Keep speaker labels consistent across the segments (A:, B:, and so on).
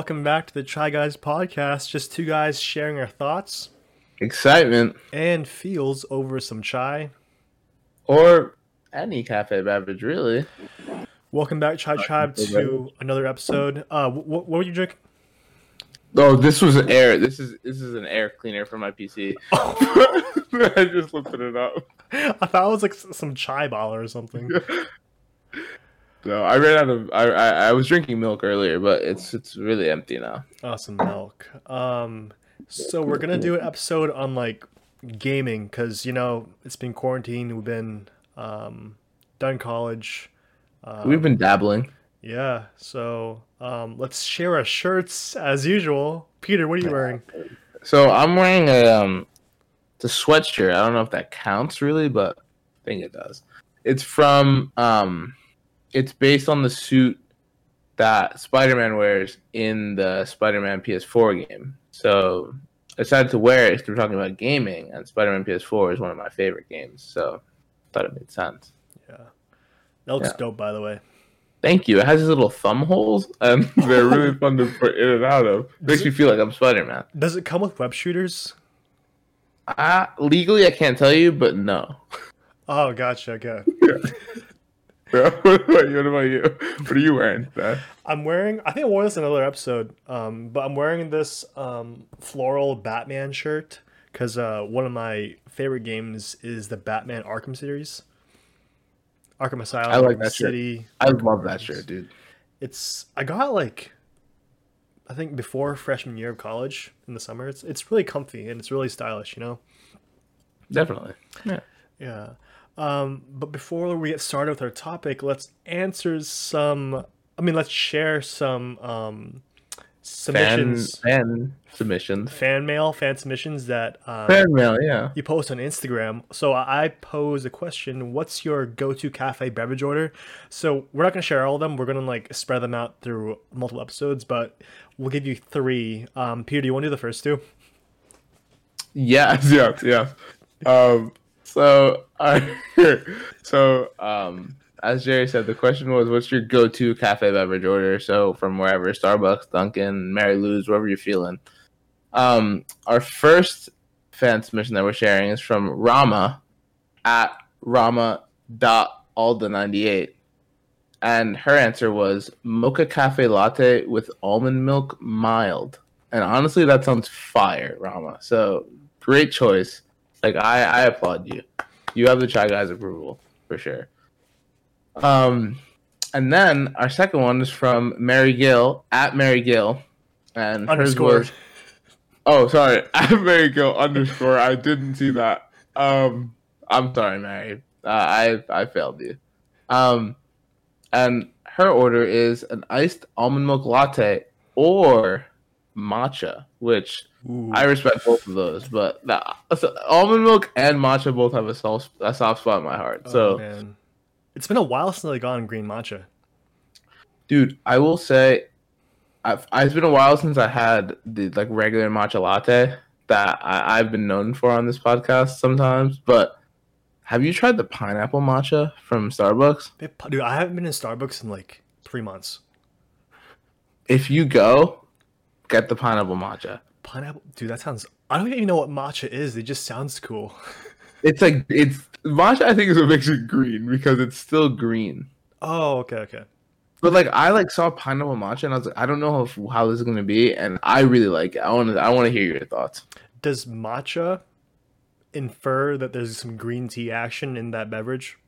A: Welcome back to the Chai Guyz podcast. Just two guys sharing our thoughts
B: Excitement
A: and feels over some chai.
B: or any cafe beverage, really.
A: Welcome back, Chai Tribe, to another episode. Uh, wh- what were you drinking?
B: Oh, this was an air. This is this is an air cleaner for my PC. I just lifted it up.
A: I thought it was like some chai bottle or something.
B: No, I ran out of. I, I I was drinking milk earlier, but it's it's really empty now.
A: Awesome milk. Um, so we're gonna do an episode on like gaming because you know it's been quarantine. We've been um, done college. Uh,
B: We've been dabbling.
A: yeah. So um, let's share our shirts as usual. Peter, what are you wearing?
B: So I'm wearing a um, it's a sweatshirt. I don't know if that counts really, but I think it does. It's from um, it's based on the suit that Spider-Man wears in the Spider-Man PS4 game. So I decided to wear it. 'cause We're talking about gaming, and Spider-Man PS4 is one of my favorite games. So thought it made sense.
A: Yeah. That looks
B: Yeah.
A: dope, by the way.
B: Thank you. It has these little thumb holes, and they're really fun to put in and out of. Makes me feel like I'm Spider-Man.
A: Does it come with web shooters?
B: Uh, legally, I can't tell you, but no.
A: Oh, gotcha. Okay.
B: what What about you? What are you wearing? Dad?
A: I'm wearing. I think I wore this in another episode. Um, but I'm wearing this um floral Batman shirt because uh one of my favorite games is the Batman Arkham series. Arkham Asylum.
B: I like that shirt.
A: City.
B: I love that shirt, dude.
A: It's I got like I think before freshman year of college in the summer. It's it's really comfy and it's really stylish, you know.
B: Definitely. Yeah.
A: Yeah. Um, but before we get started with our topic, let's answer some. I mean, let's share some um,
B: Fan,
A: submissions,
B: fan submissions.
A: fan, mail, fan submissions that um,
B: Fan mail, yeah.
A: you post on Instagram. So I I pose a question: What's your go-to cafe beverage order? So we're not gonna share all of them. We're gonna like spread them out through multiple episodes, but we'll give you three. Um, Peter, do you want to do the first two?
B: Yes, yes, yes. Um, so, I, so, um, as Jerry said, the question was, what's your go-to cafe beverage order? So, from wherever, Starbucks, Dunkin', Mary Lou's, wherever you're feeling. Um, our first fan submission that we're sharing is from Rama at Rama.alda98. And her answer was mocha cafe latte with almond milk mild. And honestly, that sounds fire, Rama. So great choice. Like I, I applaud you. You have the Chai Guyz approval for sure. Um, and then our second one is from Mary Gill at Mary Gill, and hers
A: Underscore.
B: was oh sorry at Mary Gill underscore. I didn't see that. Um, I'm sorry, Mary. Uh, I I failed you. Um, and her order is an iced almond milk latte or matcha, which
A: Ooh.
B: I respect both of those, but the, so almond milk and matcha both have a soft a soft spot in my heart.
A: Oh,
B: so,
A: man. It's been a while since I got green matcha.
B: dude, I will say, I've, it's been a while since I had the like regular matcha latte that I, I've been known for on this podcast sometimes. But have you tried the pineapple matcha from Starbucks?
A: Dude, I haven't been in Starbucks in like three months.
B: If you go, get the pineapple matcha.
A: Pineapple, dude, that sounds. I don't even know what matcha is. It just sounds cool.
B: It's like it's matcha. I think is what makes it green because it's still green.
A: Oh, okay, okay.
B: But like I like saw pineapple matcha and I was like, I don't know how, how this is gonna be, and I really like it. I want to I want to hear your thoughts.
A: Does matcha infer that there's some green tea action in that beverage?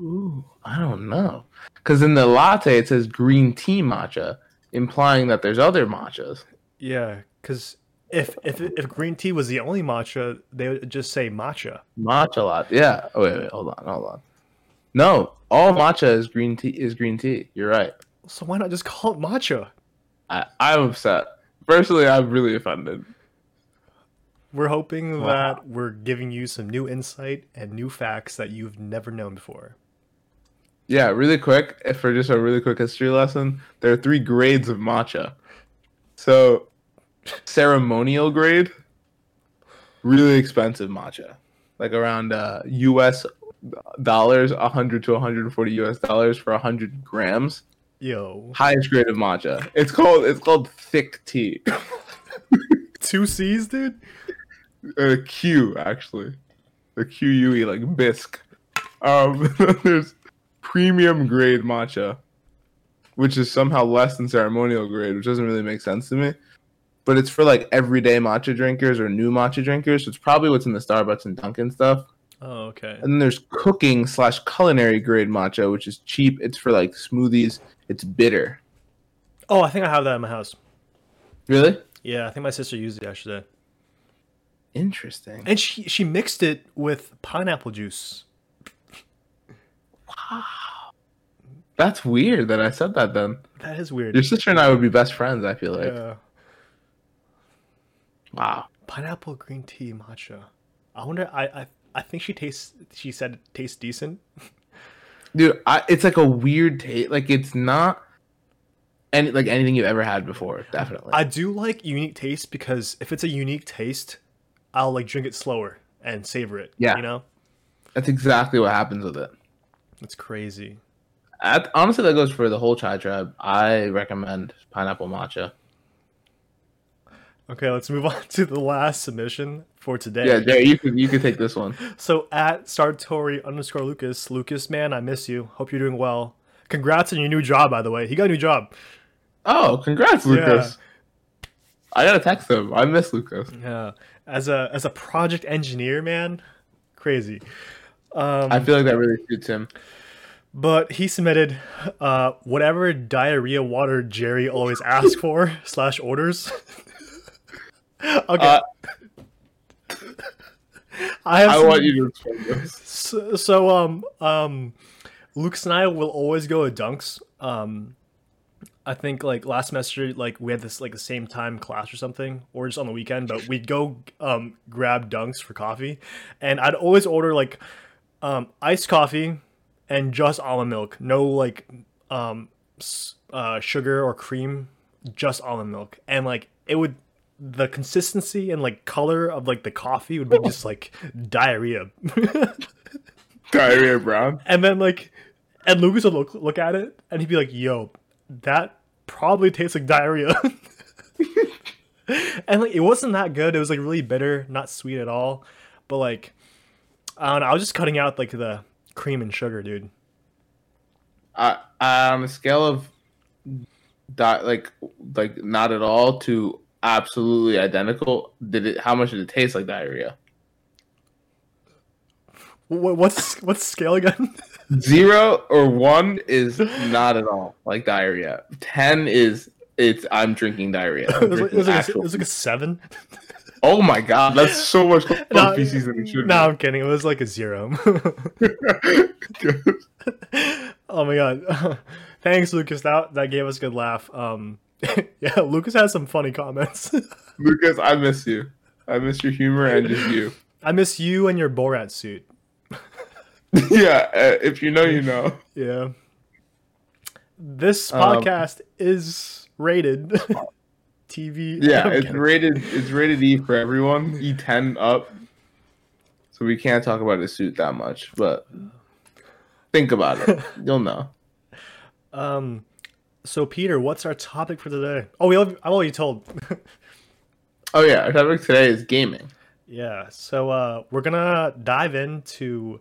B: Ooh, I don't know, because in the latte it says green tea matcha, implying that there's other matchas.
A: Yeah, because if if if green tea was the only matcha, they would just say matcha.
B: Matcha latte, yeah. Oh wait, wait, hold on, hold on. No, all matcha is green tea. Is green tea. You're right.
A: So why not just call it matcha?
B: I, I'm upset. Personally, I'm really offended.
A: We're hoping
B: Wow.
A: that we're giving you some new insight and new facts that you've never known before.
B: Yeah, really quick, for just a really quick history lesson, there are three grades of matcha. So, ceremonial grade, really expensive matcha, like around uh, U.S. dollars, 100 to 140 U.S. dollars for 100 grams.
A: Yo,
B: Highest grade of matcha. It's called it's called thick tea.
A: two C's, dude.
B: uh, Q actually, the Q U E like bisque. Um, there's premium grade matcha, which is somehow less than ceremonial grade, which doesn't really make sense to me. But it's for like everyday matcha drinkers or new matcha drinkers. So it's probably what's in the Starbucks and Dunkin' stuff.
A: Oh, okay.
B: And then there's cooking slash culinary grade matcha, which is cheap. It's for like smoothies. It's bitter.
A: Oh, I think I have that in my house.
B: Really?
A: Yeah, I think my sister used it yesterday,
B: Interesting.
A: and she she mixed it with pineapple juice. Wow.
B: That's weird that I said that then.
A: That is weird.
B: Your sister and I would be best friends, I feel like.
A: yeah.
B: Wow.
A: Pineapple green tea matcha. I wonder. I I, I think she tastes. She said it tastes decent.
B: Dude, I, it's like a weird taste. Like it's not any like anything you've ever had before, definitely.
A: I do like unique taste because if it's a unique taste, I'll like drink it slower and savor it.
B: Yeah.
A: You know,
B: That's exactly what happens with it.
A: it's crazy.
B: I, honestly, that goes for the whole chai tribe. I recommend pineapple matcha.
A: Okay, let's move on to the last submission for today.
B: Yeah, Jerry, you can you could take this one.
A: So at Sartori underscore Lucas, Lucas man, I miss you. Hope you're doing well. Congrats on your new job, by the way. He got a new job.
B: Oh, congrats, Lucas. I gotta text him. I miss Lucas.
A: Yeah, as a as a project engineer, man, crazy. Um,
B: I feel like that really suits him.
A: but he submitted uh, whatever diarrhea water Jerry always asks for slash orders. okay,
B: Uh,
A: I have
B: I
A: some-
B: want you to explain this.
A: So, so um um Lucas and I will always go to dunks. Um I think like last semester like we had this like the same time class or something or just on the weekend, but we'd go um grab dunks for coffee and I'd always order like um iced coffee and just almond milk. No like um uh sugar or cream, just almond milk. And like it would the consistency and like color of like the coffee would be just like diarrhea.
B: Diarrhea Brown.
A: And then like, and Lucas would look look at it, and he'd be like, "Yo, that probably tastes like diarrhea." and like, it wasn't that good. It was like really bitter, not sweet at all. But like, I don't know. I was just cutting out like the cream and sugar, dude.
B: Uh, on a scale of di- like like not at all to absolutely identical, did it? How much did it taste like diarrhea?
A: What's what's scale again?
B: Zero or one is not at all like diarrhea. Ten is it's I'm drinking diarrhea. I'm
A: it, was like, it, like a, it was like a seven.
B: oh my god, that's so much
A: No,
B: feces than it should
A: no, I'm kidding. It was like a zero. oh my god. Thanks, Lucas. That that gave us a good laugh. Um, yeah, Lucas has some funny comments.
B: Lucas, I miss you. I miss your humor and just you.
A: I miss you and your Borat suit.
B: yeah, uh, if you know, you know.
A: Yeah. This
B: Um,
A: podcast is rated TV.
B: Yeah, it's
A: kidding.
B: rated. It's rated E for everyone. E ten up. So we can't talk about his suit that much, but think about it. You'll know.
A: um. So Peter, what's our topic for today? Oh, we al- I've already told.
B: Oh yeah, our topic today is gaming.
A: yeah. So uh, we're gonna dive into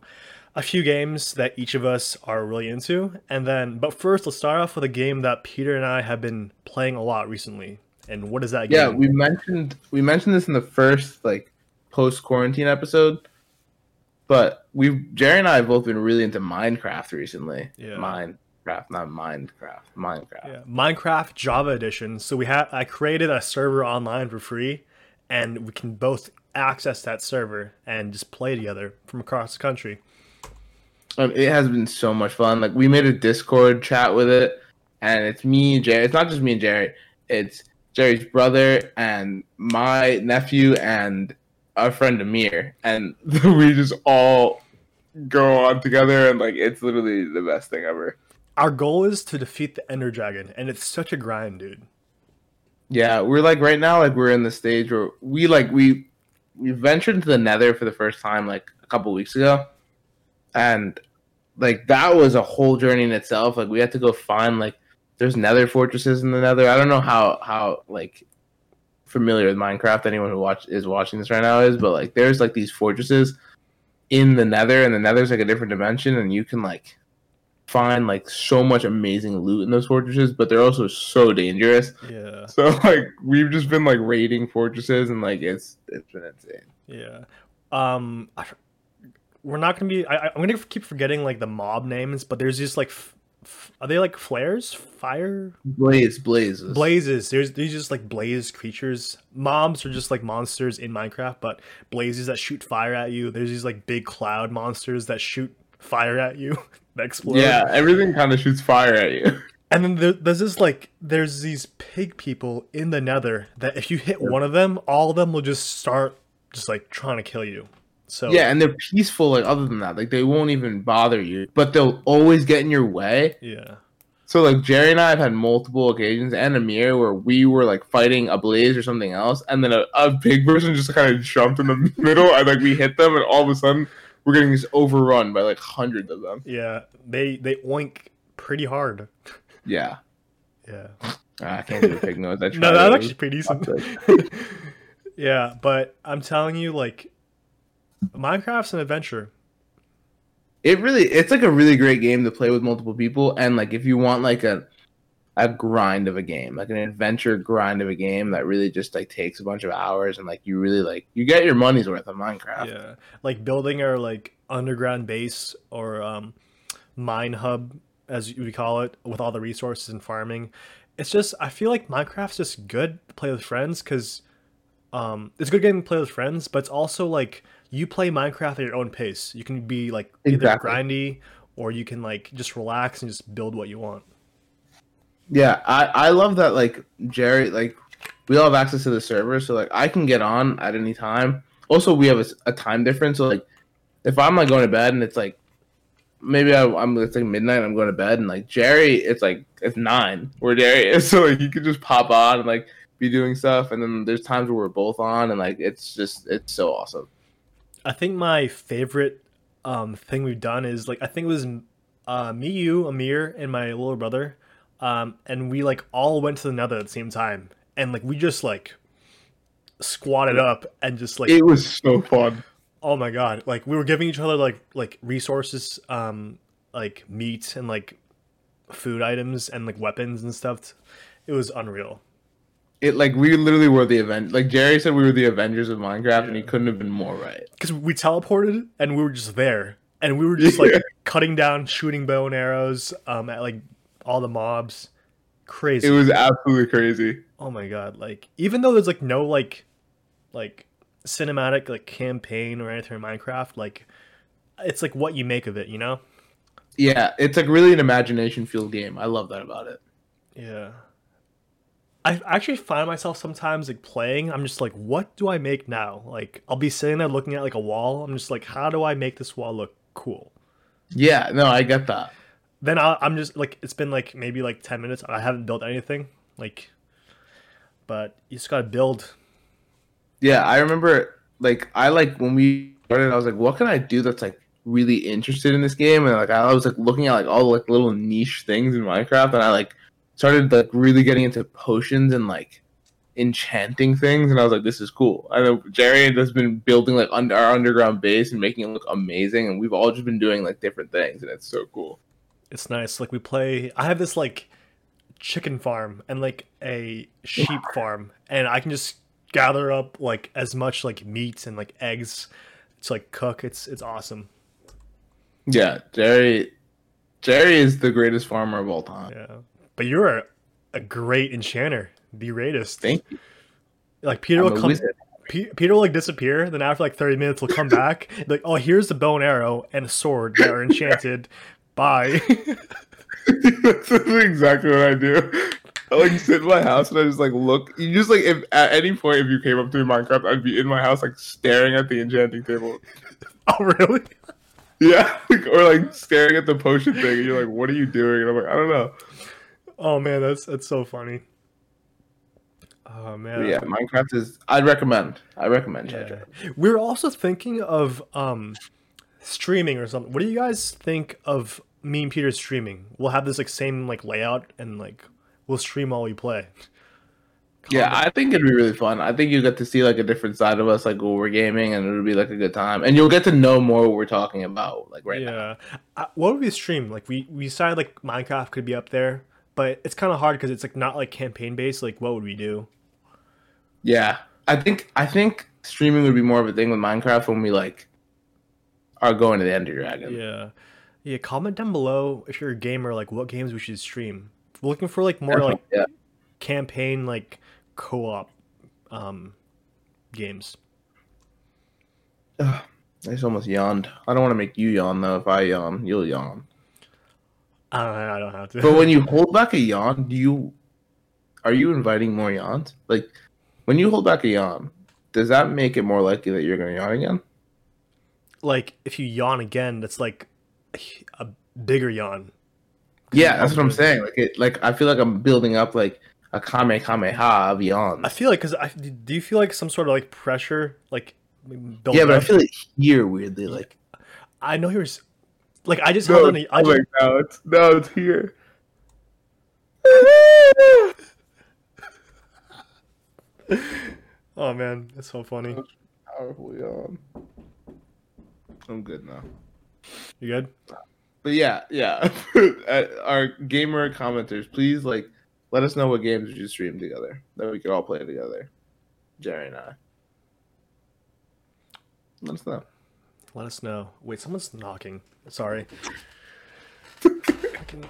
A: a few games that each of us are really into, and then. But first, let's start off with a game that Peter and I have been playing a lot recently. And what is that
B: Yeah,
A: game?
B: we mentioned we mentioned this in the first like post quarantine episode, but we Jerry and I have both been really into Minecraft recently.
A: Yeah.
B: Minecraft, not Minecraft. Minecraft.
A: Yeah, Minecraft Java Edition. So we have I created a server online for free, and we can both access that server and just play together from across the country.
B: Um, it has been so much fun. Like we made a Discord chat with it, and it's me and Jerry. It's not just me and Jerry. It's Jerry's brother and my nephew and our friend Amir, and we just all go on together, and like it's literally the best thing ever.
A: Our goal is to defeat the Ender Dragon, and it's such a grind, dude.
B: Yeah, we're like right now, like we're in the stage where we like we we ventured into the Nether for the first time like a couple weeks ago, and like that was a whole journey in itself. Like we had to go find like there's nether fortresses in the nether. I don't know how how like familiar with Minecraft anyone who watch is watching this right now is, but like there's like these fortresses in the nether and the nether's like a different dimension and you can like find like so much amazing loot in those fortresses, but they're also so dangerous.
A: Yeah.
B: So like we've just been like raiding fortresses and like it's it's been insane.
A: Yeah. Um, I, we're not gonna be. I, I- I'm gonna keep forgetting like the mob names, but there's just like, f- f- are they like flares, fire,
B: Blaze, blazes.
A: blazes? There's these just like blaze creatures. Mobs are just like monsters in Minecraft, but blazes that shoot fire at you. There's these like big cloud monsters that shoot fire at you that explode.
B: Yeah, everything kind of shoots fire at you.
A: And then there, there's this like there's these pig people in the Nether that if you hit one of them, all of them will just start just like trying to kill you. So
B: Yeah, and they're peaceful. Like other than that, like they won't even bother you, but they'll always get in your way.
A: yeah.
B: So like Jerry and I have had multiple occasions, and Amir, where we were like fighting a blaze or something else, and then a, a big person just kind of jumped in the middle, and like we hit them, and all of a sudden we're getting just overrun by like hundreds of them.
A: Yeah, they they oink pretty hard.
B: Yeah,
A: Yeah.
B: Ah, I can't do a pig nose. I
A: No, that's actually pretty decent. yeah, but I'm telling you, like, Minecraft's an adventure.
B: it really it's like a really great game to play with multiple people and like if you want like a a grind of a game like an adventure grind of a game that really just like takes a bunch of hours and like you really like you get your money's worth of minecraft
A: Yeah, like building our like underground base or um, mine hub, as we call it, with all the resources and farming. It's just I feel like Minecraft's just good to play with friends because um, it's a good game to play with friends, but it's also like you play Minecraft at your own pace. You can be like either
B: Exactly.
A: grindy or you can like just relax and just build what you want.
B: Yeah i i love that like jerry like we all have access to the server so like i can get on at any time. Also we have a time difference so like if i'm like going to bed and it's like maybe I, i'm it's like midnight i'm going to bed and like jerry it's like it's nine where jerry is so like you could just pop on and like be doing stuff and then there's times where we're both on and like it's just it's so awesome.
A: I think my favorite um, thing we've done is like I think it was uh, me, you, Amir, and my little brother, um, and we like all went to the Nether at the same time, and like we just like squatted up and just like
B: it was so fun.
A: Oh my god, like we were giving each other like like resources, um, like meat and like food items and like weapons and stuff. It was unreal.
B: it like we literally were the event like jerry said we were the avengers of minecraft and he couldn't have been more right.
A: Because we teleported and we were just there. And we were just like
B: Yeah.
A: cutting down shooting bow and arrows um at like all the mobs. Crazy.
B: It was absolutely crazy.
A: Oh my god like even though there's like no like like cinematic like campaign or anything in minecraft like it's like what you make of it you know?
B: Yeah, it's like really an imagination fueled game. I love that about it.
A: yeah. I actually find myself sometimes like playing i'm just like what do i make now? Like i'll be sitting there looking at like a wall. I'm just like how do i make this wall look cool?
B: Yeah, no, I get that.
A: Then i I'm just like it's been like maybe like 10 minutes I haven't built anything like but you just gotta build
B: Yeah, I remember like I like when we started, I was like, what can I do that's like really interested in this game? And like I was like looking at like all the, like little niche things in Minecraft, and I like started like really getting into potions and like enchanting things, and I was like, this is cool. I know Jerry has been building like under our underground base and making it look amazing, and we've all just been doing like different things, and it's so cool.
A: It's nice like we play i have this like chicken farm and like a sheep farm and i can just gather up like as much like meat and like eggs to like cook it's it's awesome
B: Yeah, Jerry. Jerry is the greatest farmer of all time.
A: yeah but you're a, a great enchanter the greatest
B: Thank you.
A: like peter
B: I'm
A: will come. Pe- Peter will like disappear. Then after like thirty minutes, he'll come back. like, oh, here's the bow and arrow and a sword that are enchanted. Bye.
B: That's exactly what I do. I like sit in my house and I just like look. You just like if at any point if you came up to me in Minecraft, I'd be in my house like staring at the enchanting table.
A: oh, really?
B: Yeah, like, or like staring at the potion thing, and you're like, "What are you doing?" And I'm like, "I don't know."
A: Oh man, that's that's so funny. Oh man.
B: Yeah, Minecraft is. I'd recommend. I recommend.
A: Yeah. We're also thinking of um streaming or something. What do you guys think of me and Peter streaming. We'll have this like same like layout and like we'll stream while we play.
B: Yeah, I think it'd be really fun. I think you get to see like a different side of us, like when we're gaming, and it'll be like a good time. And you'll get to know more what we're talking about, like right now.
A: yeah. Uh, what would we stream? Like we we decided like Minecraft could be up there, but it's kind of hard because it's like not like campaign based. Like what would we do?
B: Yeah, I think I think streaming would be more of a thing with Minecraft when we like are going to the Ender Dragon.
A: Yeah, yeah. Comment down below if you're a gamer. Like what games we should stream. We're looking for like more like
B: yeah.
A: campaign like co-op um games.
B: I just almost yawned. I don't want to make you yawn though. If I yawn, you'll yawn.
A: I don't, I don't have to.
B: But when you hold back a yawn, do you are you inviting more yawns? Like when you hold back a yawn, does that make it more likely that you're going to yawn again?
A: Like if you yawn again, that's like a bigger yawn.
B: Yeah, that's what I'm saying. Like it, like I feel like I'm building up like a kamehameha of yawns.
A: I feel like because I do you feel like some sort of like pressure like
B: Yeah, but I feel like here weirdly like
A: I know you're like I just held on. to- I just,
B: now it's here.
A: oh man, that's so funny.
B: Powerful yawn. I'm good now.
A: You good?
B: But yeah, yeah. Our gamer commenters, please like let us know what games we should stream together that we could all play together. Jerry and I. Let us know.
A: Let us know. Wait, someone's knocking. Sorry. Fucking-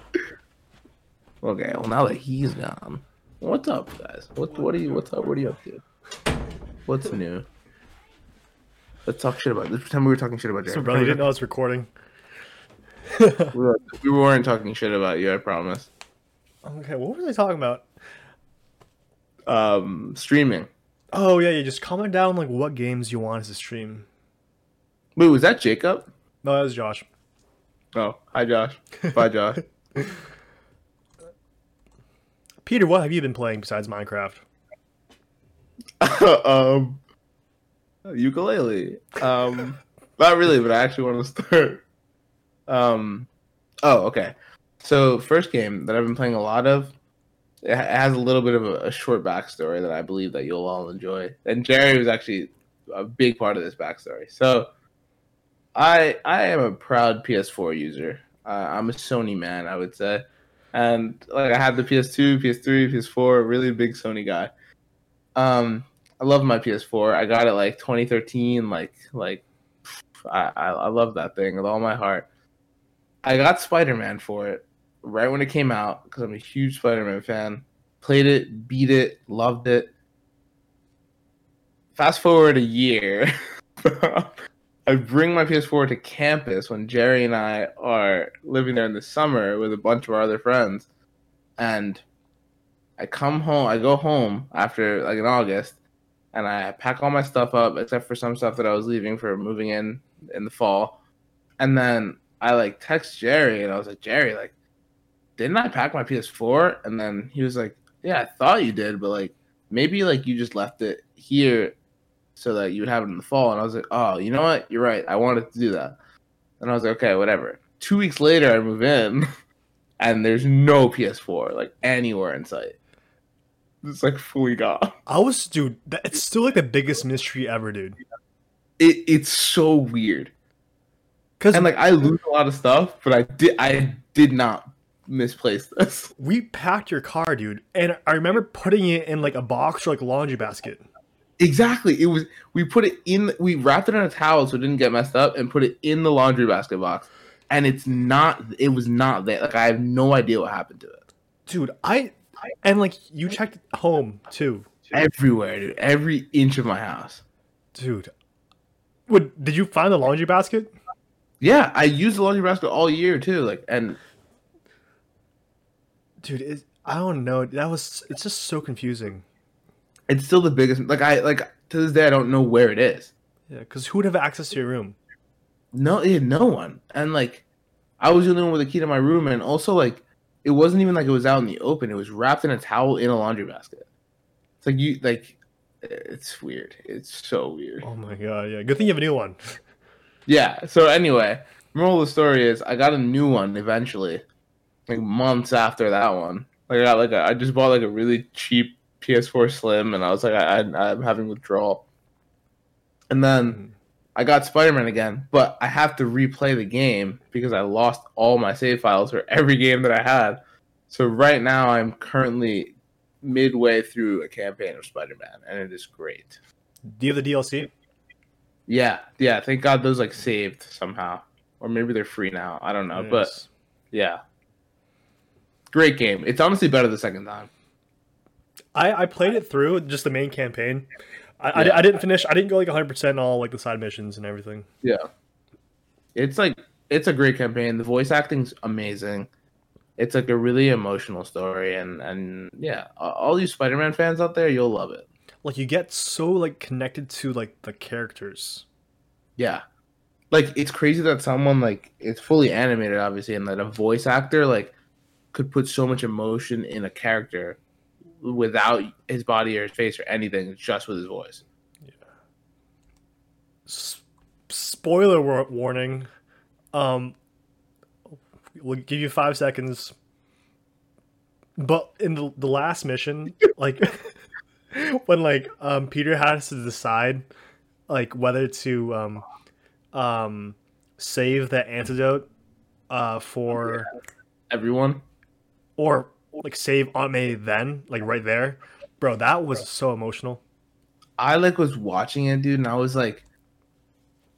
B: Okay, well now that he's gone, what's up, guys? What what are you? What's up? What are you up to? What's new? Let's talk shit about this. Time we were talking shit about Jerry.
A: so, brother, you didn't know I was recording.
B: we weren't talking shit about you. I promise.
A: Okay, what were they talking about?
B: Um, streaming.
A: Oh yeah, yeah. Just comment down like what games you want us to stream.
B: Wait, was that Jacob?
A: No, that was Josh.
B: Oh, hi Josh. Bye Josh.
A: Peter, what have you been playing besides Minecraft?
B: um, ukulele. Um, not really, but I actually want to start. Um, oh, okay. So first game that I've been playing a lot of. It has a little bit of a, a short backstory that I believe that you'll all enjoy. And Jerry was actually a big part of this backstory. So, I I am a proud PS4 user. Uh, I'm a Sony man, I would say, and like I have the PS2, PS3, PS4. Really big Sony guy. Um, I love my PS4. I got it like 2013. Like like I I, love that thing with all my heart. I got Spider Man for it right when it came out because I'm a huge Spider Man fan. Played it, beat it, loved it. Fast forward a year. I bring my PS4 to campus when Jerry and I are living there in the summer with a bunch of our other friends. And I come home, I go home after like in August, and I pack all my stuff up except for some stuff that I was leaving for moving in in the fall. And then I like text Jerry and I was like, Jerry, like, didn't I pack my PS4? And then he was like, Yeah, I thought you did, but like maybe like you just left it here so that you would have it in the fall. And I was like, Oh, you know what? You're right. I wanted to do that. And I was like, Okay, whatever. Two weeks later, I move in, and there's no PS4 like anywhere in sight. It's like fully gone.
A: I was, dude. That, it's still like the biggest mystery ever, dude.
B: It, it's so weird.
A: Because
B: And like I lose a lot of stuff, but I did I did not misplace this.
A: we packed your car, dude, and I remember putting it in like a box or like a laundry basket.
B: Exactly. It was we put it in we wrapped it in a towel so it didn't get messed up and put it in the laundry basket box. And it's not it was not there. Like I have no idea what happened to it.
A: Dude, I and like you checked home too,
B: Everywhere, dude. Every inch of my house.
A: dude. What did you find the laundry basket?
B: Yeah, I used the laundry basket all year too. Like and
A: Dude, it, I don't know. That was it's just so confusing.
B: it's still the biggest like I like to this day I don't know where it is.
A: Yeah, because who would have access to your room?
B: No, yeah, no one. And like, I was the only one with a key to my room, and also like, it wasn't even like it was out in the open. It was wrapped in a towel in a laundry basket. It's like you like, it's weird. It's so weird.
A: Oh my god, yeah. Good thing you have a new one.
B: Yeah. So anyway, the moral of the story is I got a new one eventually, like months after that one. Like I got like a, I just bought like a really cheap PS4 Slim, and I was like I, I I'm having withdrawal, and then
A: Mhm.
B: I got Spider Man again, but I have to replay the game because I lost all my save files for every game that I had. So right now I'm currently midway through a campaign of Spider Man, and it is great.
A: Do you have the DLC?
B: Yeah, yeah. Thank God those like saved somehow, or maybe they're free now. I don't know, but yeah, great game. It's honestly better the second time.
A: I, I played it through just the main campaign. I, I
B: Yeah.
A: I, didn't finish. I didn't go like 100 percent on all like the side missions and everything.
B: Yeah, it's like it's a great campaign. The voice acting's amazing. It's like a really emotional story, and and yeah, all you Spider Man fans out there, you'll love it.
A: Like you get so like connected to like the characters.
B: Yeah. Like it's crazy that someone like it's fully animated obviously and that a voice actor like could put so much emotion in a character without his body or his face or anything just with his voice.
A: S- spoiler war- warning. Um, we'll give you five seconds. But in the, the last mission, like when like um Peter has to decide like whether to um um save the antidote uh for
B: Everyone
A: or like save Aunt May then like right there, bro. That was so emotional.
B: I like was watching it dude and I was like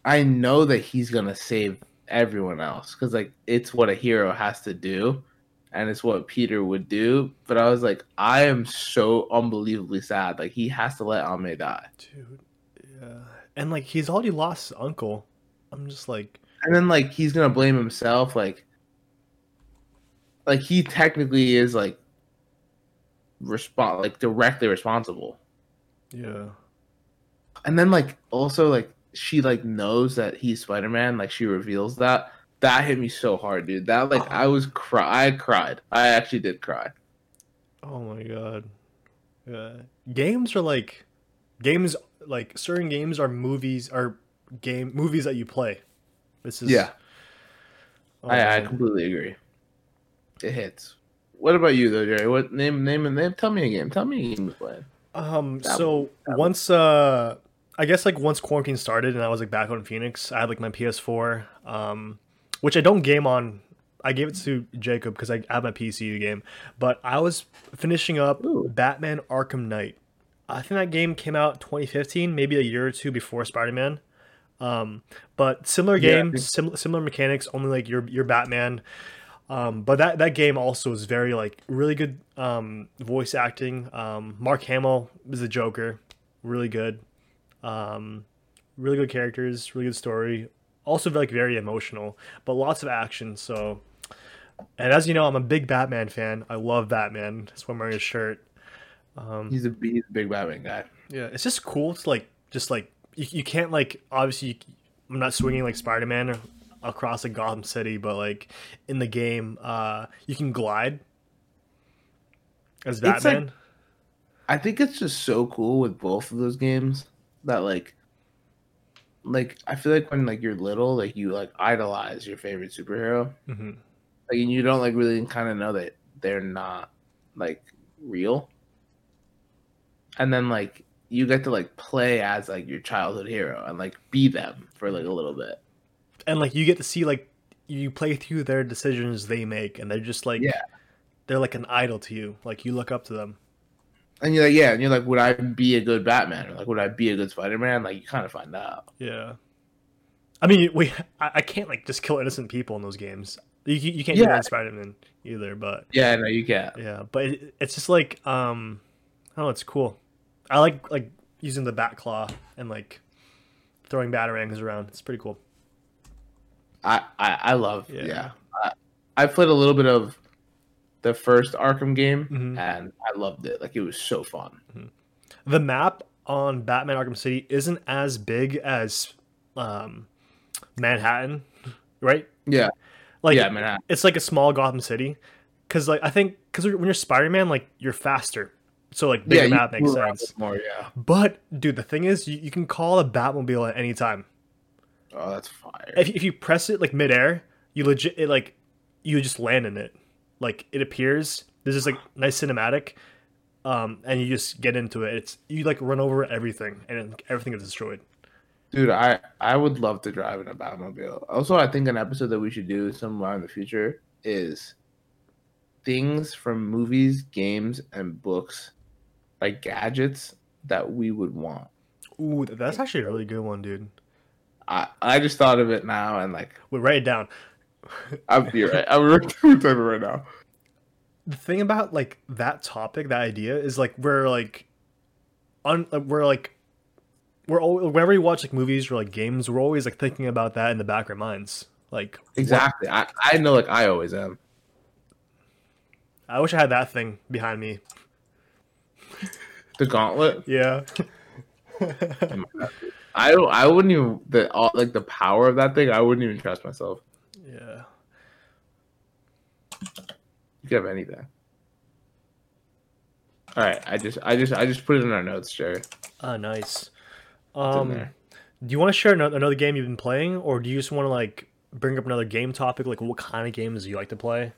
B: I know that he's to save everyone else cuz like it's what a hero has to do and it's what Peter would do, but I was like I am so unbelievably sad like he has to let Ame die.
A: Dude, yeah. And like he's already lost his uncle. I'm just like,
B: and then like he's gonna blame himself like like he technically is like respond like directly responsible
A: yeah.
B: and then like also like she like knows that he's spider-man like she reveals that that hit me so hard dude that like i was cry i cried i actually did cry
A: Oh my god. Yeah. Games are like games like certain games are movies are game movies that you play. This is
B: yeah
A: Oh,
B: I, I completely agree it hits what about you though jerry what name name and name tell me a game tell me a game you
A: Um.
B: That
A: So
B: that
A: once, uh, I guess like once quarantine started and I was like back on Phoenix, I had like my PS4, um, which I don't game on. I gave it to Jacob because I have my PC to game, but I was finishing up
B: Ooh.
A: Batman Arkham Knight. I think that game came out 2015, maybe a year or two before Spider Man. Um, but similar game,
B: think-
A: sim- similar mechanics, only like you're you're Batman. Um, but that, that game also is very like really good um, voice acting. Um, Mark Hamill is the Joker, really good. Um, really good characters, really good story. Also like very emotional, but lots of action. So, and as you know, I'm a big Batman fan. I love Batman. That's why I'm wearing his shirt. Um,
B: he's a he's a big batman guy
A: yeah, it's just cool to like just like you, you can't like obviously you, I'm not swinging like Spider Man across a Gotham City, but like in the game, uh, you can glide as
B: It's like-
A: Batman.
B: I think it's just so cool with both of those games that like like I feel like when like you're little, like you like idolize your favorite superhero.
A: hmm
B: Like and you don't like really kind of know that they're not like real. And then like you get to like play as like your childhood hero and like be them for like a little bit.
A: And like you get to see like you play through their decisions they make, and they're just like
B: Yeah.
A: they're like an idol to you. Like you look up to them.
B: And you're like, yeah, and you're like, would I be a good Batman? Or like, would I be a good Spider Man? Like, you kind of find out.
A: Yeah. I mean, we I, I can't like just kill innocent people in those games. You you can't do
B: Yeah.
A: that in Spider Man either, but
B: Yeah, no, you get.
A: Yeah, but it, it's just like um, I don't know. It's cool. I like like using the bat claw and like throwing batarangs around. It's pretty cool.
B: I, I, I love,
A: Yeah.
B: yeah. I, I played a little bit of the first Arkham game,
A: Mhm.
B: and I loved it. Like, it was so fun.
A: The map on Batman Arkham City isn't as big as um, Manhattan, right?
B: Yeah.
A: Like
B: yeah, man.
A: it's like a small Gotham City. Cause like I think because when you're Spider Man, like you're faster, so like bigger
B: yeah,
A: map makes sense.
B: More, yeah.
A: But dude, the thing is, you, you can call a Batmobile at any time.
B: Oh, that's fire.
A: If if you press it like midair, you legit it like you just land in it. Like it appears. There's this like nice cinematic, um, and you just get into it. It's you like run over everything, and it, everything is destroyed.
B: Dude, I I would love to drive in a Batmobile. Also, I think an episode that we should do somewhere in the future is things from movies, games, and books, like gadgets that we would want.
A: Ooh, that's actually a really good one, dude.
B: I I just thought of it now, and like
A: we write it down.
B: I'm you're right. I'm typing right now.
A: the thing about like that topic, that idea is like we're like, un we're like, we're all whenever we watch like movies or like games, we're always like thinking about that in the back of our minds. Like what-
B: Exactly. I I know, like I always am.
A: I wish I had that thing behind me.
B: The gauntlet.
A: Yeah.
B: I don't. I wouldn't even the all, like the power of that thing. I wouldn't even trust myself.
A: yeah.
B: You could have anything. All right. I just I just I just put it in our notes, Jerry.
A: Ah, nice. Um, do you want to share another game you've been playing, or do you just want to like bring up another game topic? Like, what kind of games do you like to play?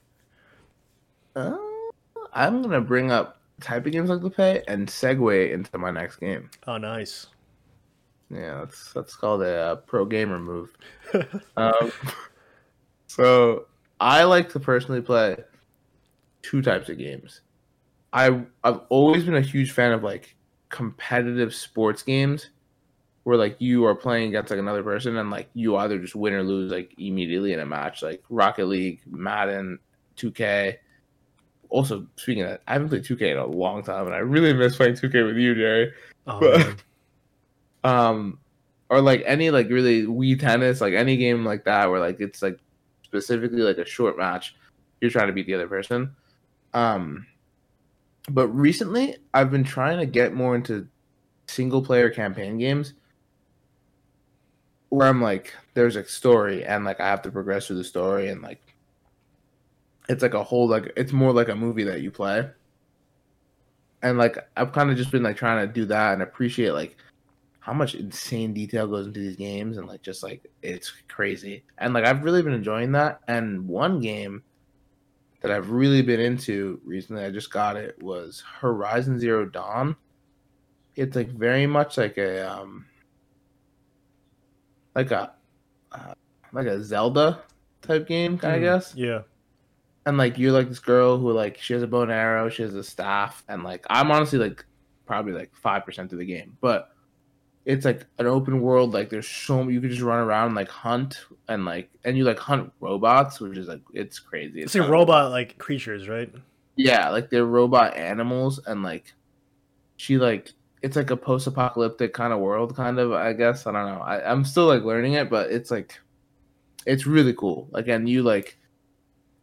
B: Uh, I'm gonna bring up type of games I like to play and segue into my next game.
A: Oh, nice.
B: Yeah, that's that's called a uh, pro gamer move. um, so I like to personally play two types of games. I I've always been a huge fan of like competitive sports games where like you are playing against like another person and like you either just win or lose like immediately in a match like Rocket League, Madden, 2K. Also, speaking of that, I haven't played 2K in a long time and I really miss playing 2K with you, Jerry
A: Oh,
B: But-. Um or like any like really Wii tennis, like any game like that where like it's like specifically like a short match, you're trying to beat the other person. Um but recently I've been trying to get more into single player campaign games where I'm like there's a story and like I have to progress through the story and like it's like a whole like it's more like a movie that you play. And like I've kind of just been like trying to do that and appreciate like how much insane detail goes into these games and like just like it's crazy. And like i've really been enjoying that. And one game that i've really been into recently i just got it was horizon zero dawn. It's like very much like a um like a uh, like a zelda type game i
A: Mm,
B: guess.
A: Yeah.
B: and like you're like this girl who like she has a bow and arrow, she has a staff, and like I'm honestly like probably like five percent of the game, but it's like an open world. Like there's so you can just run around and like hunt and like and you like hunt robots, which is like it's crazy.
A: It's like robot like creatures, right?
B: yeah, like they're robot animals, and like she like it's like a post-apocalyptic kind of world, kind of. I guess I don't know. I, I'm still like learning it, but it's like it's really cool. Like, and you like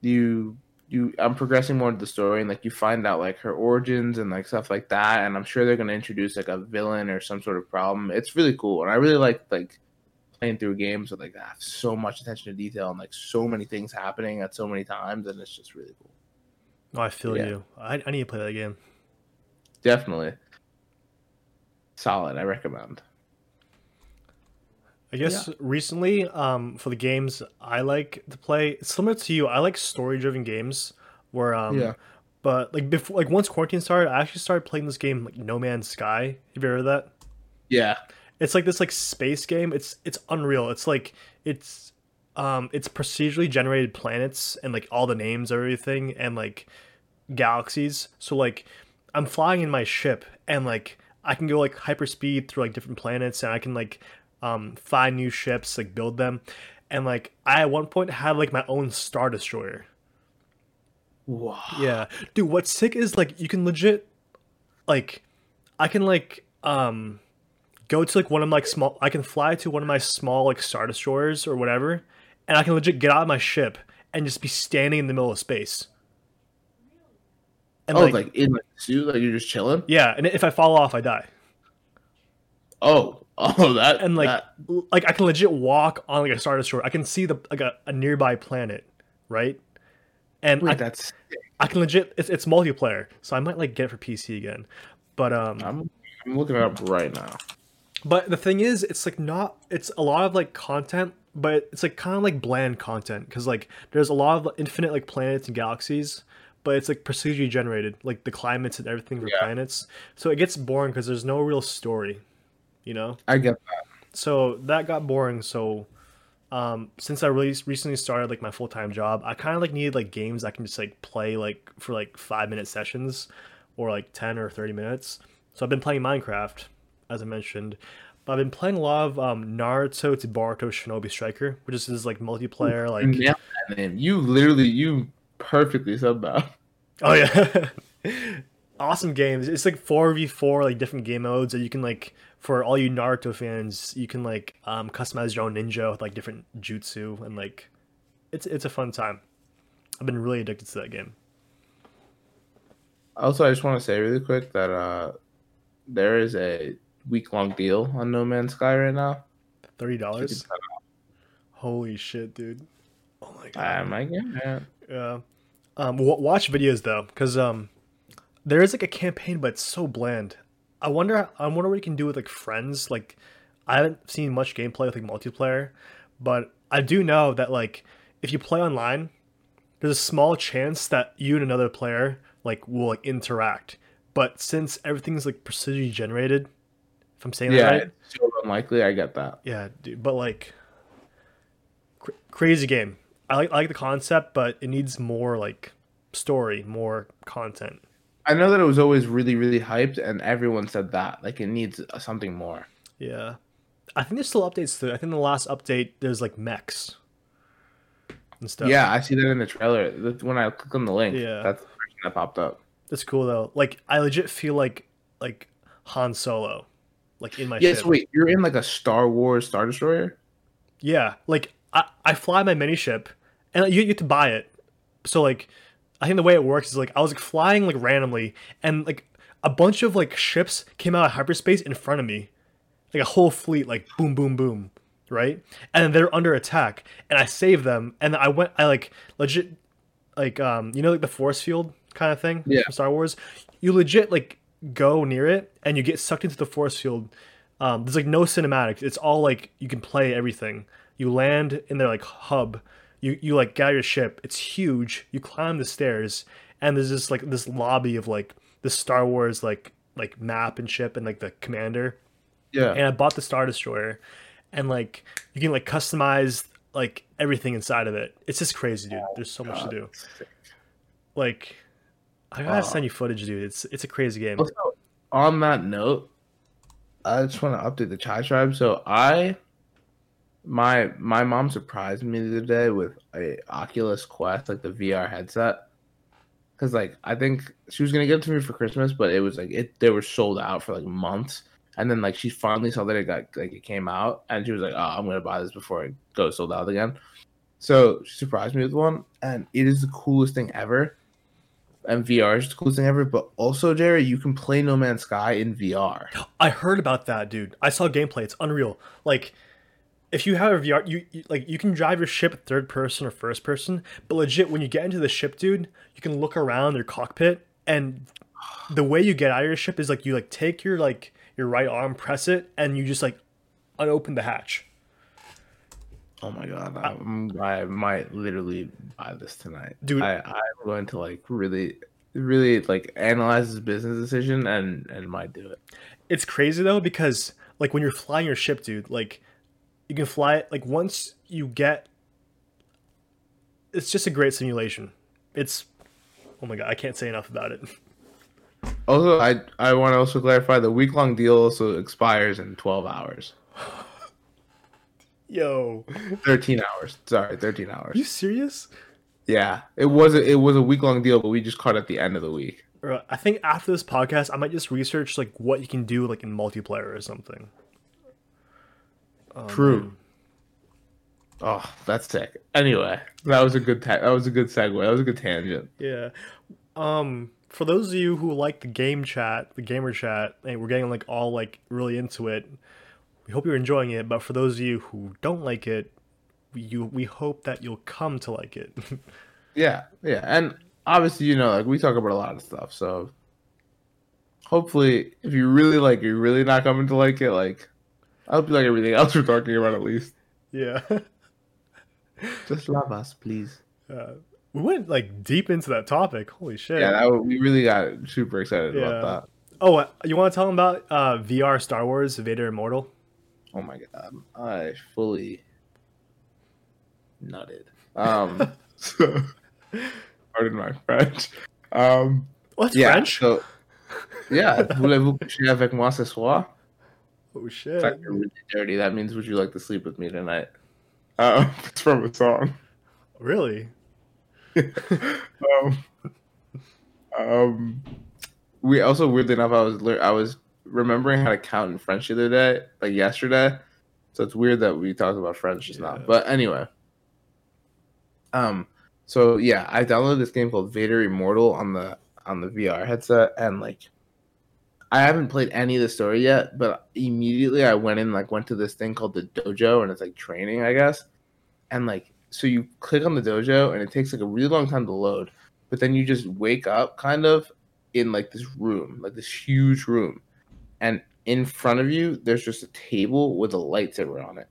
B: you you I'm progressing more into the story, and like you find out like her origins and like stuff like that. And I'm sure they're gonna introduce like a villain or some sort of problem. It's really cool, and I really like like playing through games with like that so much attention to detail and like so many things happening at so many times, and it's just really cool.
A: Oh, I feel
B: Yeah.
A: you. I, I need to play that game.
B: Definitely. Solid, I recommend.
A: I guess recently, um, for the games I like to play, it's similar to you. I like story-driven games where, um,
B: Yeah.
A: But like before, like once quarantine started, I actually started playing this game, like No Man's Sky. Have you heard of that?
B: Yeah.
A: It's like this like space game. It's it's unreal. It's like it's um it's procedurally generated planets and like all the names of everything and like galaxies. So like I'm flying in my ship and like I can go like hyperspeed through like different planets and I can like um find new ships, like build them. And like I at one point had like my own star destroyer.
B: Wow.
A: Yeah. Dude, what's sick is like you can legit like I can like um go to like one of my like small I can fly to one of my small like star destroyers or whatever and I can legit get out of my ship and just be standing in the middle of space. And
B: oh,
A: like,
B: like, in a suit, like you're just chilling.
A: yeah, and if I fall off I die.
B: Oh, oh, that
A: And like
B: that-
A: like I can legit walk on like a star destroyer. I can see the like a, a nearby planet, right? And
B: wait,
A: I,
B: that's
A: I can legit it's it's multiplayer, so I might like get it for PC again. But um
B: I'm I'm looking it up right now.
A: But the thing is, it's like not. It's a lot of like content, but it's like kind of like bland content because like there's a lot of infinite like planets and galaxies, but it's like procedurally generated, like the climates and everything for
B: Yeah.
A: planets. So it gets boring because there's no real story, you know.
B: I get that.
A: So that got boring. So um, since I really recently started like my full time job, I kind of like needed like games I can just like play like for like five minute sessions or like ten or thirty minutes. So I've been playing Minecraft, as I mentioned. But I've been playing a lot of um, Naruto to Boruto Shinobi Striker, which is this like multiplayer like
B: that name. You literally, you perfectly said that.
A: Oh yeah. awesome games. It's like 4v4 like different game modes that you can like for all you Naruto fans, you can like um customize your own ninja with like different jutsu and like it's it's a fun time. I've been really addicted to that game.
B: Also, I just want to say really quick that uh, there is a week long deal on No Man's Sky right now.
A: Thirty dollars. Holy shit, dude. Oh my god.
B: I might get that.
A: Yeah. Um, w- watch videos though, because um, there is like a campaign, but it's so bland. I wonder. I wonder what you can do with like friends. Like, I haven't seen much gameplay with like multiplayer, but I do know that like if you play online, there's a small chance that you and another player like will like interact. But since everything's like procedurally generated, if I'm saying that
B: Yeah,
A: right,
B: it's so unlikely. I get that.
A: yeah, dude. But like, cr- crazy game. I like I like the concept, but it needs more like story, more content.
B: I know that it was always really, really hyped, and everyone said that. Like, it needs uh, something more.
A: Yeah, I think there's still updates to it. I think the last update there's like mechs and stuff.
B: Yeah, I see that in the trailer. When I click on the link,
A: Yeah.
B: that's the first thing that popped up.
A: that's cool though. Like I legit feel like like Han Solo, like in my
B: Yes,
A: ship.
B: wait, you're in like a Star Wars Star Destroyer?
A: Yeah, like I, I fly my mini ship, and you, you get to buy it. So like, I think the way it works is like I was like flying like randomly, and like a bunch of like ships came out of hyperspace in front of me, like a whole fleet, like boom, boom, boom, right? And they're under attack, and I saved them, and I went, I like legit, like um, you know, like the force field kind of thing
B: Yeah.
A: from Star Wars. You legit like go near it, and you get sucked into the force field. Um, there's like no cinematics. It's all like you can play everything. You land in their like hub. You you like get out your ship. It's huge. You climb the stairs, and there's this like this lobby of like the Star Wars like like map and ship and like the commander.
B: Yeah.
A: And I bought the Star Destroyer, and like you can like customize like everything inside of it. It's just crazy, dude. Oh, there's so much to do. Like, I gotta
B: Wow.
A: send you footage, dude. It's it's a crazy game.
B: Also, on that note, I just want to update the Chai Tribe. So I, my my mom surprised me the other day with a Oculus Quest, like the VR headset. Cause like I think she was gonna get it to me for Christmas, but it was like it they were sold out for like months. And then like she finally saw that it got like it came out, and she was like, "Oh, I'm gonna buy this before it goes sold out again." So she surprised me with one, and it is the coolest thing ever and VR is the coolest thing ever. But also, Jerry, you can play No Man's Sky in VR.
A: I heard about that, dude. I saw gameplay. It's unreal. Like, if you have a VR, you, you like you can drive your ship third person or first person, but legit, when you get into the ship, dude, you can look around your cockpit, and the way you get out of your ship is like you like take your like your right arm, press it, and you just like unopen the hatch.
B: Oh my god, I'm, I might literally buy this tonight,
A: Dude.
B: I, I'm going to like really, really like analyze this business decision and and might do it.
A: It's crazy though because like when you're flying your ship, dude, like you can fly it. Like once you get, it's just a great simulation. It's oh my god, I can't say enough about it.
B: Also, I I want to also clarify the week long deal also expires in 12 hours,
A: Yo,
B: 13 hours. Sorry, 13 hours.
A: are you serious?
B: Yeah, it was a, it was a week long deal, but we just caught at the end of the week.
A: I think after this podcast, I might just research like what you can do like in multiplayer or something. Oh,
B: True.
A: man.
B: Oh, that's sick. Anyway, that was a good ta- that was a good segue. That was a good tangent.
A: Yeah. Um, for those of you who like the game chat, the gamer chat, and we're getting like all like really into it, we hope you're enjoying it. But for those of you who don't like it, you we hope that you'll come to like it.
B: Yeah, yeah, and obviously, you know, like we talk about a lot of stuff. So hopefully, if you really like, it, you're really not coming to like it. Like, I hope you like everything else we're talking about at least.
A: Yeah.
B: Just love us, please.
A: Uh, we went like deep into that topic. Holy shit.
B: Yeah, that, we really got super excited
A: Yeah.
B: about that.
A: Oh, uh, you want to tell them about uh, VR Star Wars Vader Immortal?
B: Oh my god, I fully nutted. Um, so, pardon my French. Um,
A: What's
B: yeah,
A: French?
B: So, yeah, voulez-vous coucher avec moi ce soir?
A: Oh shit.
B: like really dirty. That means would you like to sleep with me tonight? Uh, it's from a song.
A: Really?
B: um, um, we also weirdly enough, I was I was remembering how to count in French the other day, like yesterday. So it's weird that we talked about French just now. But anyway, um, so yeah, I downloaded this game called Vader Immortal on the on the VR headset, and like, I haven't played any of the story yet, but immediately I went in like went to this thing called the dojo, and it's like training, I guess, and like so you click on the dojo, and it takes like a really long time to load, but then you just wake up kind of in like this room, like this huge room, and in front of you there's just a table with a lightsaber on it.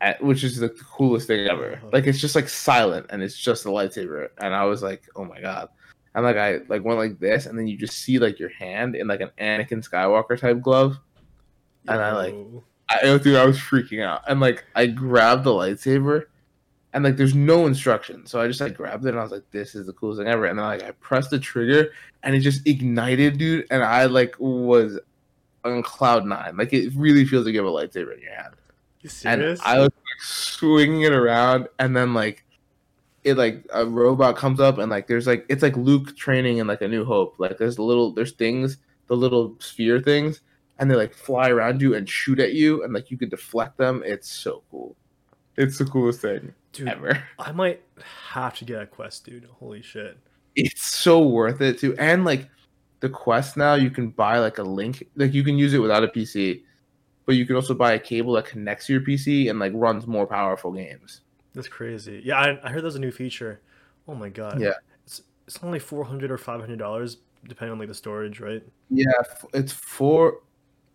B: At, which is the coolest thing ever. Uh-huh. Like it's just like silent and it's just a lightsaber. And I was like, oh my god. And like I like went like this, and then you just see like your hand in like an Anakin Skywalker type glove. And I, like, I oh, dude, I was freaking out. And like I grabbed the lightsaber and like there's no instruction. So I just like grabbed it and I was like, this is the coolest thing ever. And then like I pressed the trigger and it just ignited, dude. And I like was on cloud nine. Like it really feels like you have a lightsaber in your hand.
A: You serious? And?
B: I was like swinging it around and then like it like a robot comes up and like there's like it's like Luke training in like a New Hope. Like there's little there's things, the little sphere things, and they like fly around you and shoot at you and like you can deflect them. It's so cool. It's the coolest thing
A: Dude,
B: ever.
A: I might have to get a quest, dude. Holy shit.
B: It's so worth it too. And like the quest now you can buy like a link like you can use it without a PC. But you can also buy a cable that connects to your PC and like runs more powerful games.
A: That's crazy. Yeah, I, I heard there's a new feature. Oh my god.
B: Yeah.
A: It's, it's only 400 or $500, depending on like the storage, right?
B: Yeah, it's four.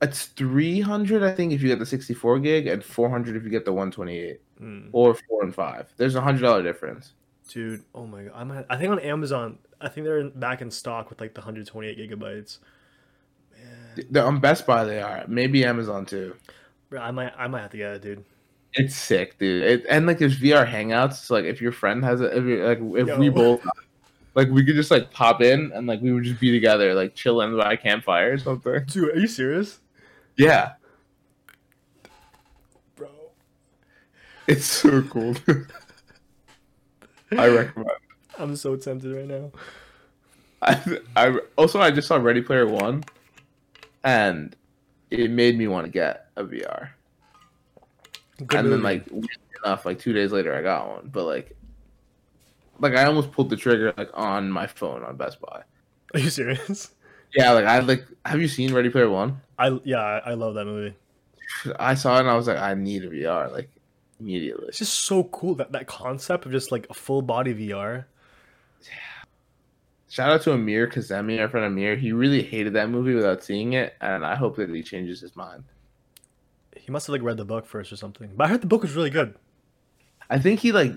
B: It's three hundred, I think, if you get the sixty-four gig, and four hundred if you get the one twenty-eight,
A: Mm.
B: or four and five. There's a hundred dollar difference.
A: Dude, oh my god. I'm, I think on Amazon, I think they're in- back in stock with like the 128 gigabytes.
B: The- On Best Buy, they are. Maybe Amazon too.
A: I might I might have to get it, dude.
B: It's sick, dude. It, and like there's VR hangouts. So like if your friend has it, if like if we both, like we could just like pop in and like we would just be together, like chilling by a campfire or something.
A: Dude, are you serious?
B: Yeah,
A: Bro.
B: it's so cool. I recommend.
A: I'm so tempted right now.
B: I, I also I just saw Ready Player One, and it made me want to get a VR.
A: Good
B: and then like enough, like two days later, I got one. But like, like I almost pulled the trigger like on my phone on Best Buy.
A: Are you serious?
B: Yeah, like I like. Have you seen Ready Player One?
A: I yeah, I, I love that movie.
B: I saw it and I was like, I need a VR like immediately.
A: It's just so cool that that concept of just like a full body VR. Yeah.
B: Shout out to Amir Kazemi, our friend Amir. He really hated that movie without seeing it, and I hope that he changes his mind.
A: He must have like read the book first or something. But I heard the book was really good.
B: I think he like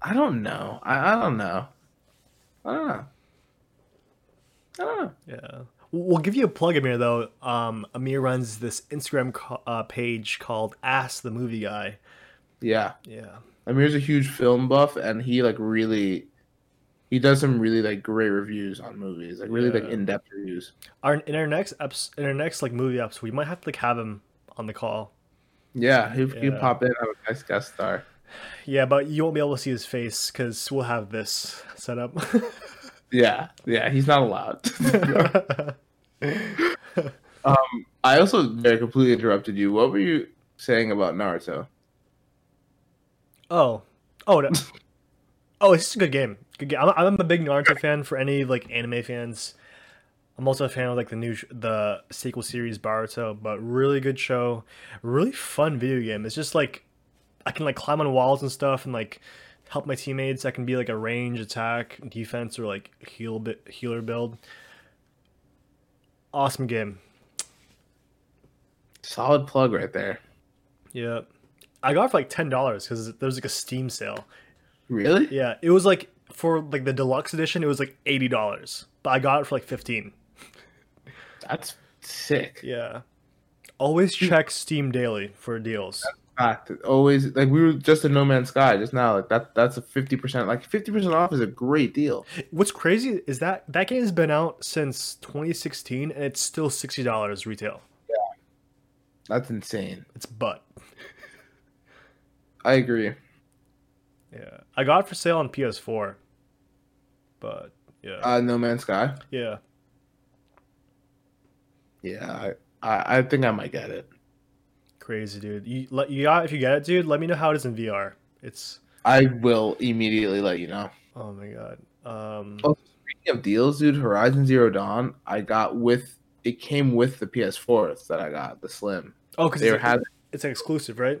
B: I don't know. I, I don't know. I don't know. I don't know.
A: Yeah. We'll give you a plug, Amir, though. Um, Amir runs this Instagram co- uh, page called Ask the Movie Guy.
B: Yeah.
A: Yeah.
B: Amir's a huge film buff and he like really he does some really like great reviews on movies. Like really like in depth reviews.
A: Our in our next eps, in our next like movie episode, we might have to like have him on the call.
B: Yeah, he he
A: Yeah.
B: pop in have a nice guest star.
A: Yeah, but you won't be able to see his face because we'll have this set up.
B: Yeah, yeah, he's not allowed. um, I also very completely interrupted you. What were you saying about Naruto?
A: oh, oh, no. oh, it's just a good game. Good game. I'm, I'm a big Naruto fan. For any like anime fans, I'm also a fan of like the new sh- the sequel series Boruto. But really good show, really fun video game. It's just like I can like climb on walls and stuff and like help my teammates. I can be like a range attack, defense, or like heal bit healer build. Awesome game.
B: Solid plug right there.
A: Yeah, I got it for like ten dollars because there was like a Steam sale.
B: Really?
A: Yeah, it was like for like the deluxe edition, it was like eighty dollars, but I got it for like fifteen.
B: That's sick.
A: Yeah, always check Steam daily for deals.
B: Fact. Always like we were just in No Man's Sky just now. Like that. That's a fifty percent. Like fifty percent off is a great deal.
A: What's crazy is that that game has been out since 2016 and it's still sixty dollars retail. Yeah.
B: That's insane.
A: It's butt.
B: I agree.
A: Yeah, I got it for sale on PS4, but yeah,
B: Uh, no Man's Sky.
A: yeah.
B: Yeah, I, I, think I might get it.
A: Crazy, dude. You let you got if you get it, dude. Let me know how it is in VR. It's
B: I will immediately let you know.
A: oh my god. Um,
B: Oh, Speaking of deals, dude, Horizon Zero Dawn, I got with it came with the PS4 that I got, the Slim.
A: oh, because
B: They
A: it's,
B: had
A: it's an exclusive, right?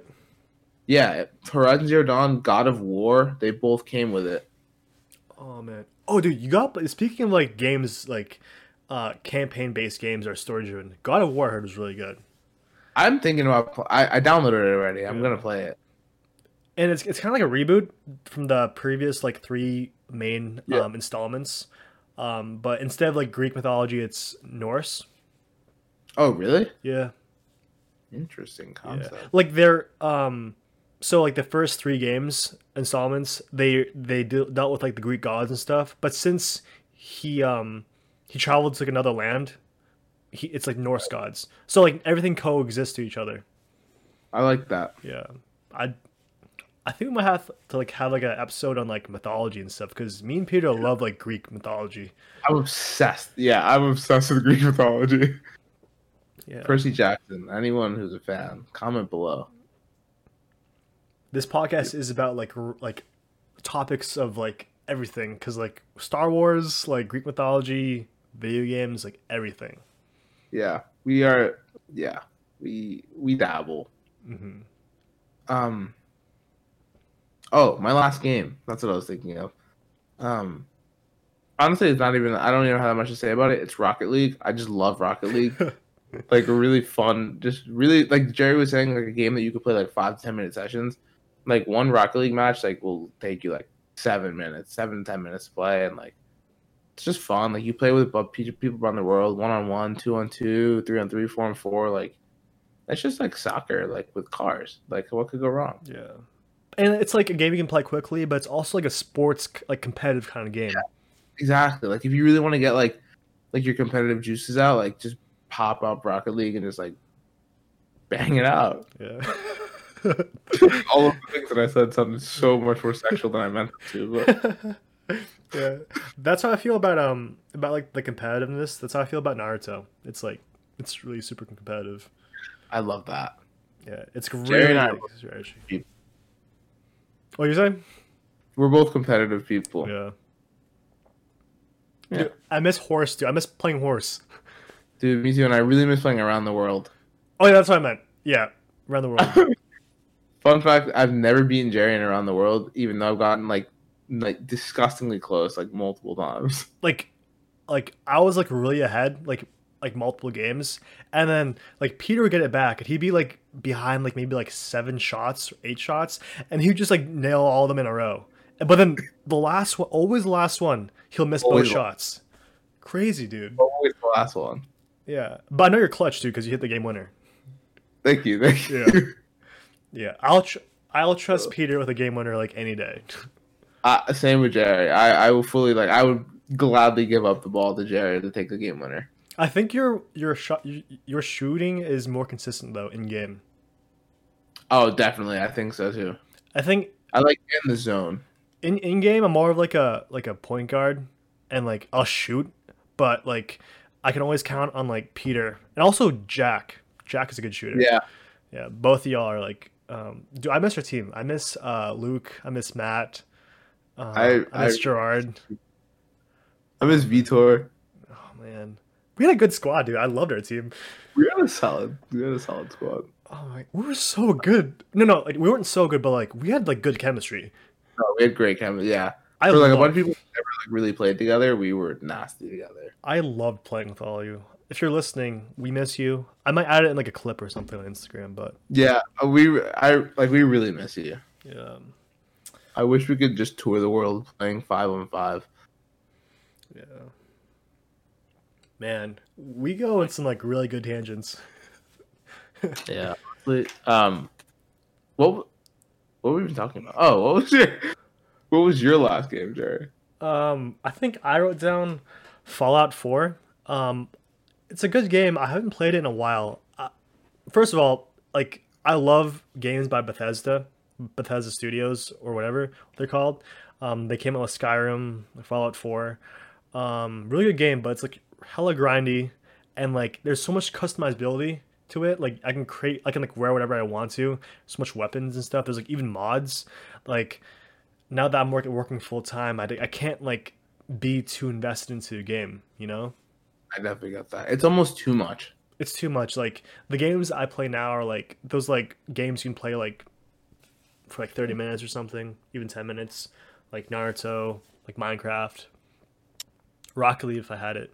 B: yeah, Horizon Zero Dawn, God of War, they both came with it.
A: Oh man. Oh, dude, you got. Speaking of like games, like uh, campaign-based games or story-driven, God of War heard was really good,
B: I'm thinking about I, I downloaded it already. I'm
A: Yeah.
B: gonna play it.
A: and it's it's kind of like a reboot from the previous like three main
B: Yeah.
A: um, installments. Um, but instead of like Greek mythology, it's Norse.
B: Oh, really?
A: Yeah.
B: Interesting
A: Yeah.
B: concept.
A: Like they're um so like the first 3 games installments, they they de- dealt with like the Greek gods and stuff, but since he um he traveled to like another land, he it's like Norse gods. So like everything coexists to each other.
B: I like that.
A: Yeah. I I think we might have to like have like an episode on like mythology and stuff because me and Peter love like Greek mythology.
B: I'm obsessed. Yeah, I'm obsessed with Greek mythology.
A: Yeah.
B: Percy Jackson. Anyone who's a fan, comment below.
A: this podcast is about like r- like topics of like everything because like Star Wars, like Greek mythology, video games, like everything.
B: Yeah, we are. Yeah, we we dabble.
A: hmm
B: Um. Oh, my last game. That's what I was thinking of. Um. Honestly, it's not even. I don't even have that much to say about it. It's Rocket League. I just love Rocket League. like really fun, just really like Jerry was saying, like a game that you could play like five to ten minute sessions. Like one Rocket League match, like will take you like seven minutes, seven to ten minutes to play, and like it's just fun. Like you play with people around the world, one on one, two on two, three on three, four on four. Like it's just like soccer, like with cars. Like what could go wrong?
A: Yeah, and it's like a game you can play quickly, but it's also like a sports like competitive kind of game.
B: Exactly. Like if you really want to get like like your competitive juices out, like just pop up Rocket League and just like bang it out.
A: Yeah.
B: All of the things that I said sounded so much more sexual than I meant to. But
A: yeah, that's how I feel about um about like the competitiveness. That's how I feel about Naruto. It's like it's really super competitive.
B: I love that.
A: Yeah, it's
B: Jerry
A: really.
B: and I are
A: strategy. What you saying?
B: We're both competitive people.
A: Yeah.
B: Yeah.
A: Dude, I miss horse, dude. I miss playing horse.
B: Dude, me too. And I really miss playing around the world.
A: Oh yeah, that's what I meant. Yeah, around the world.
B: Fun fact: I've never beaten Jerry in around the world, even though I've gotten like like disgustingly close, like multiple times.
A: like, like I was like really ahead, like like multiple games, and then like Peter would get it back, and he'd be like behind like maybe like seven shots, eight shots, and he'd just like nail all of them in a row. But then the last one, always the last one, he'll miss both
B: Always.
A: shots. Crazy, dude.
B: Always the last one.
A: Yeah, but I know you're clutch too because you hit the game winner.
B: Thank you. Thank you.
A: Yeah. Yeah, I'll tr- I'll trust Peter with a game winner like any day.
B: Uh, same with Jerry. I, I will fully like. I would gladly give up the ball to Jerry to take the game winner.
A: I think your your shot your shooting is more consistent though in game.
B: Oh, definitely. I think so too.
A: I think
B: I like in the zone.
A: in in game I'm more of like a like a point guard and like I'll shoot, but like I can always count on like Peter and also Jack. Jack is a good shooter.
B: Yeah.
A: Yeah, both of y'all are like um do I miss our team. I miss uh Luke, I miss Matt. Uh,
B: I-
A: I, miss
B: I-
A: Gerard.
B: I miss Vitor.
A: Oh man. We had a good squad, dude. I loved our team.
B: We had a solid. We had a solid squad.
A: Oh my, we were so good. No, no, like we weren't so good, but like we had like good chemistry.
B: No, we had great chemistry. Yeah.
A: I
B: For like a bunch of people who never like really played together, we were nasty together.
A: I loved playing with all of you. if you're listening, we miss you. I might add it in like a clip or something on Instagram, but
B: Yeah, we I like we really miss you.
A: yeah,
B: I wish we could just tour the world playing five on five.
A: yeah. Man, we go in some like really good tangents.
B: Yeah. Um, what what were we even talking about? Oh, what was your what was your last game, Jerry?
A: Um, I think I wrote down Fallout 4. Um, it's a good game. I haven't played it in a while. Uh, first of all, like I love games by Bethesda, Bethesda Studios or whatever they're called. Um, they came out with Skyrim, Fallout 4. Um, really good game, but it's like hella grindy, and like there's so much customizability to it. Like I can create, I can like wear whatever I want to. So much weapons and stuff. There's like even mods. Like now that I'm working working full time, I, I can't like be too invested into the game. You know,
B: I definitely got that. It's almost too much.
A: it's too much. Like the games I play now are like those like games you can play like for like 30 minutes or something, even 10 minutes. Like Naruto, like Minecraft, Rocket League if I had it.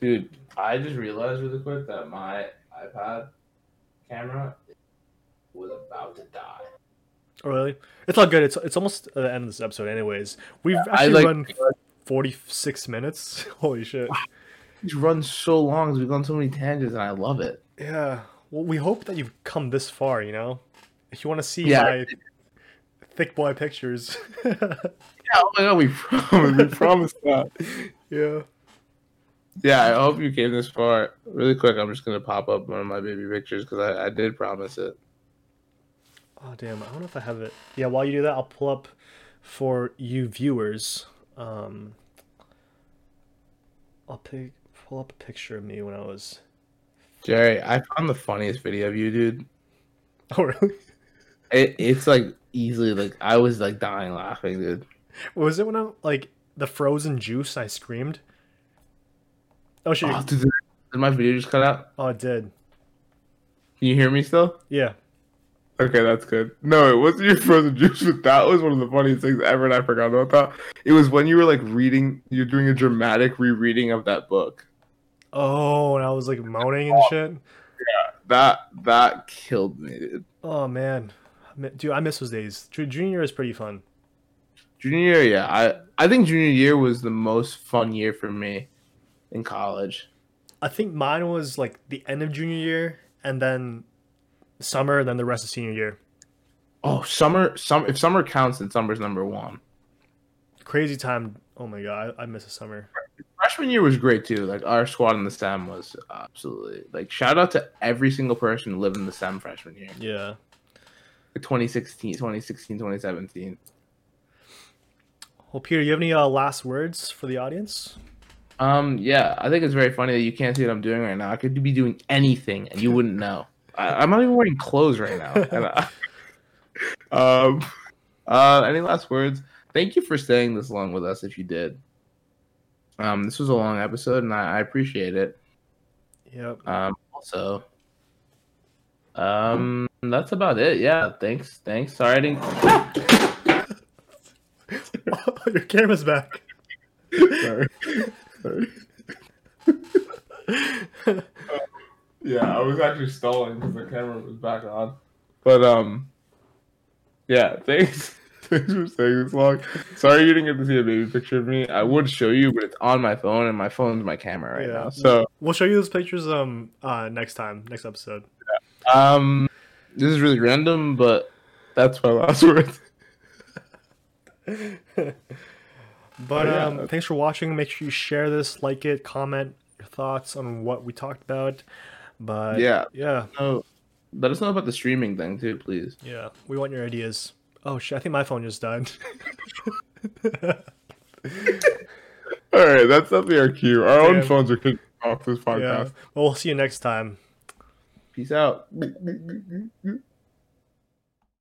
B: Dude, I just realized really quick that my iPad camera was about to die.
A: Oh really? It's all good. It's it's almost the end of this episode, anyways. We've
B: I
A: actually
B: like
A: run 46 minutes. Holy shit!
B: it's run so long. We've gone so many tangents, and I love it.
A: Yeah. Well, we hope that you've come this far. You know, if you want to see
B: Yeah.
A: my thick boy pictures.
B: Yeah, oh my god, we promised. We promised that.
A: yeah.
B: Yeah, I hope you came this far. Really quick, I'm just gonna pop up one of my baby pictures because I, I did promise it.
A: Oh damn! I don't know if I have it. Yeah. While you do that, I'll pull up for you viewers. Um, I'll pick, pull up a picture of me when I was.
B: Jerry, I found the funniest video of you, dude.
A: Oh really?
B: It, it's like easily like I was like dying laughing, dude.
A: Was it when I like the frozen juice? I screamed. Oh shit!
B: Oh, dude, did my video just cut out?
A: Oh, it did.
B: Can you hear me still?
A: Yeah.
B: Okay, that's good. No, it wasn't your frozen juice, but that was one of the funniest things ever, and I forgot about that. It was when you were like reading, you're doing a dramatic rereading of that book.
A: Oh, and I was like moaning and shit.
B: Yeah, that that killed me, dude.
A: Oh man, dude, I miss those days. Ju- Junior year is pretty fun.
B: Junior year, yeah, I I think junior year was the most fun year for me in college.
A: I think mine was like the end of junior year, and then summer, and then the rest of senior year.
B: Oh, summer, some if summer counts, then summer's number one.
A: Crazy time. Oh my god, I, I miss the summer.
B: Freshman year was great too. Like our squad in the STEM was absolutely like shout out to every single person who lived in the STEM freshman year.
A: Yeah.
B: Like 2016, 2016, 2017.
A: Well, Peter, you have any uh, last words for the audience?
B: Um, yeah, I think it's very funny that you can't see what I'm doing right now. I could be doing anything and you wouldn't know. I, I'm not even wearing clothes right now. And I- um, uh, any last words? Thank you for staying this long with us. If you did, um, this was a long episode and I, I appreciate it.
A: Yep.
B: Um, also, um, that's about it. Yeah, thanks, thanks. Sorry, I didn't.
A: Your camera's back.
B: Sorry. Sorry. yeah, I was actually stalling because the camera was back on. But um, yeah, thanks. Thanks for staying this long. Sorry you didn't get to see a baby picture of me. I would show you, but it's on my phone, and my phone's my camera right
A: Yeah.
B: now. So
A: We'll show you those pictures um uh next time, next episode.
B: um, this is really random, but that's my last words.
A: But
B: yeah.
A: um, thanks for watching. Make sure you share this, like it, comment your thoughts on what we talked about. But
B: Yeah.
A: yeah,
B: No, let us know about the streaming thing too, please.
A: yeah, we want your ideas. Oh shit! I think my phone just died.
B: All right, that's definitely our cue. Our own phones are kicking off this podcast.
A: yeah. Well, we'll see you next time.
B: Peace out.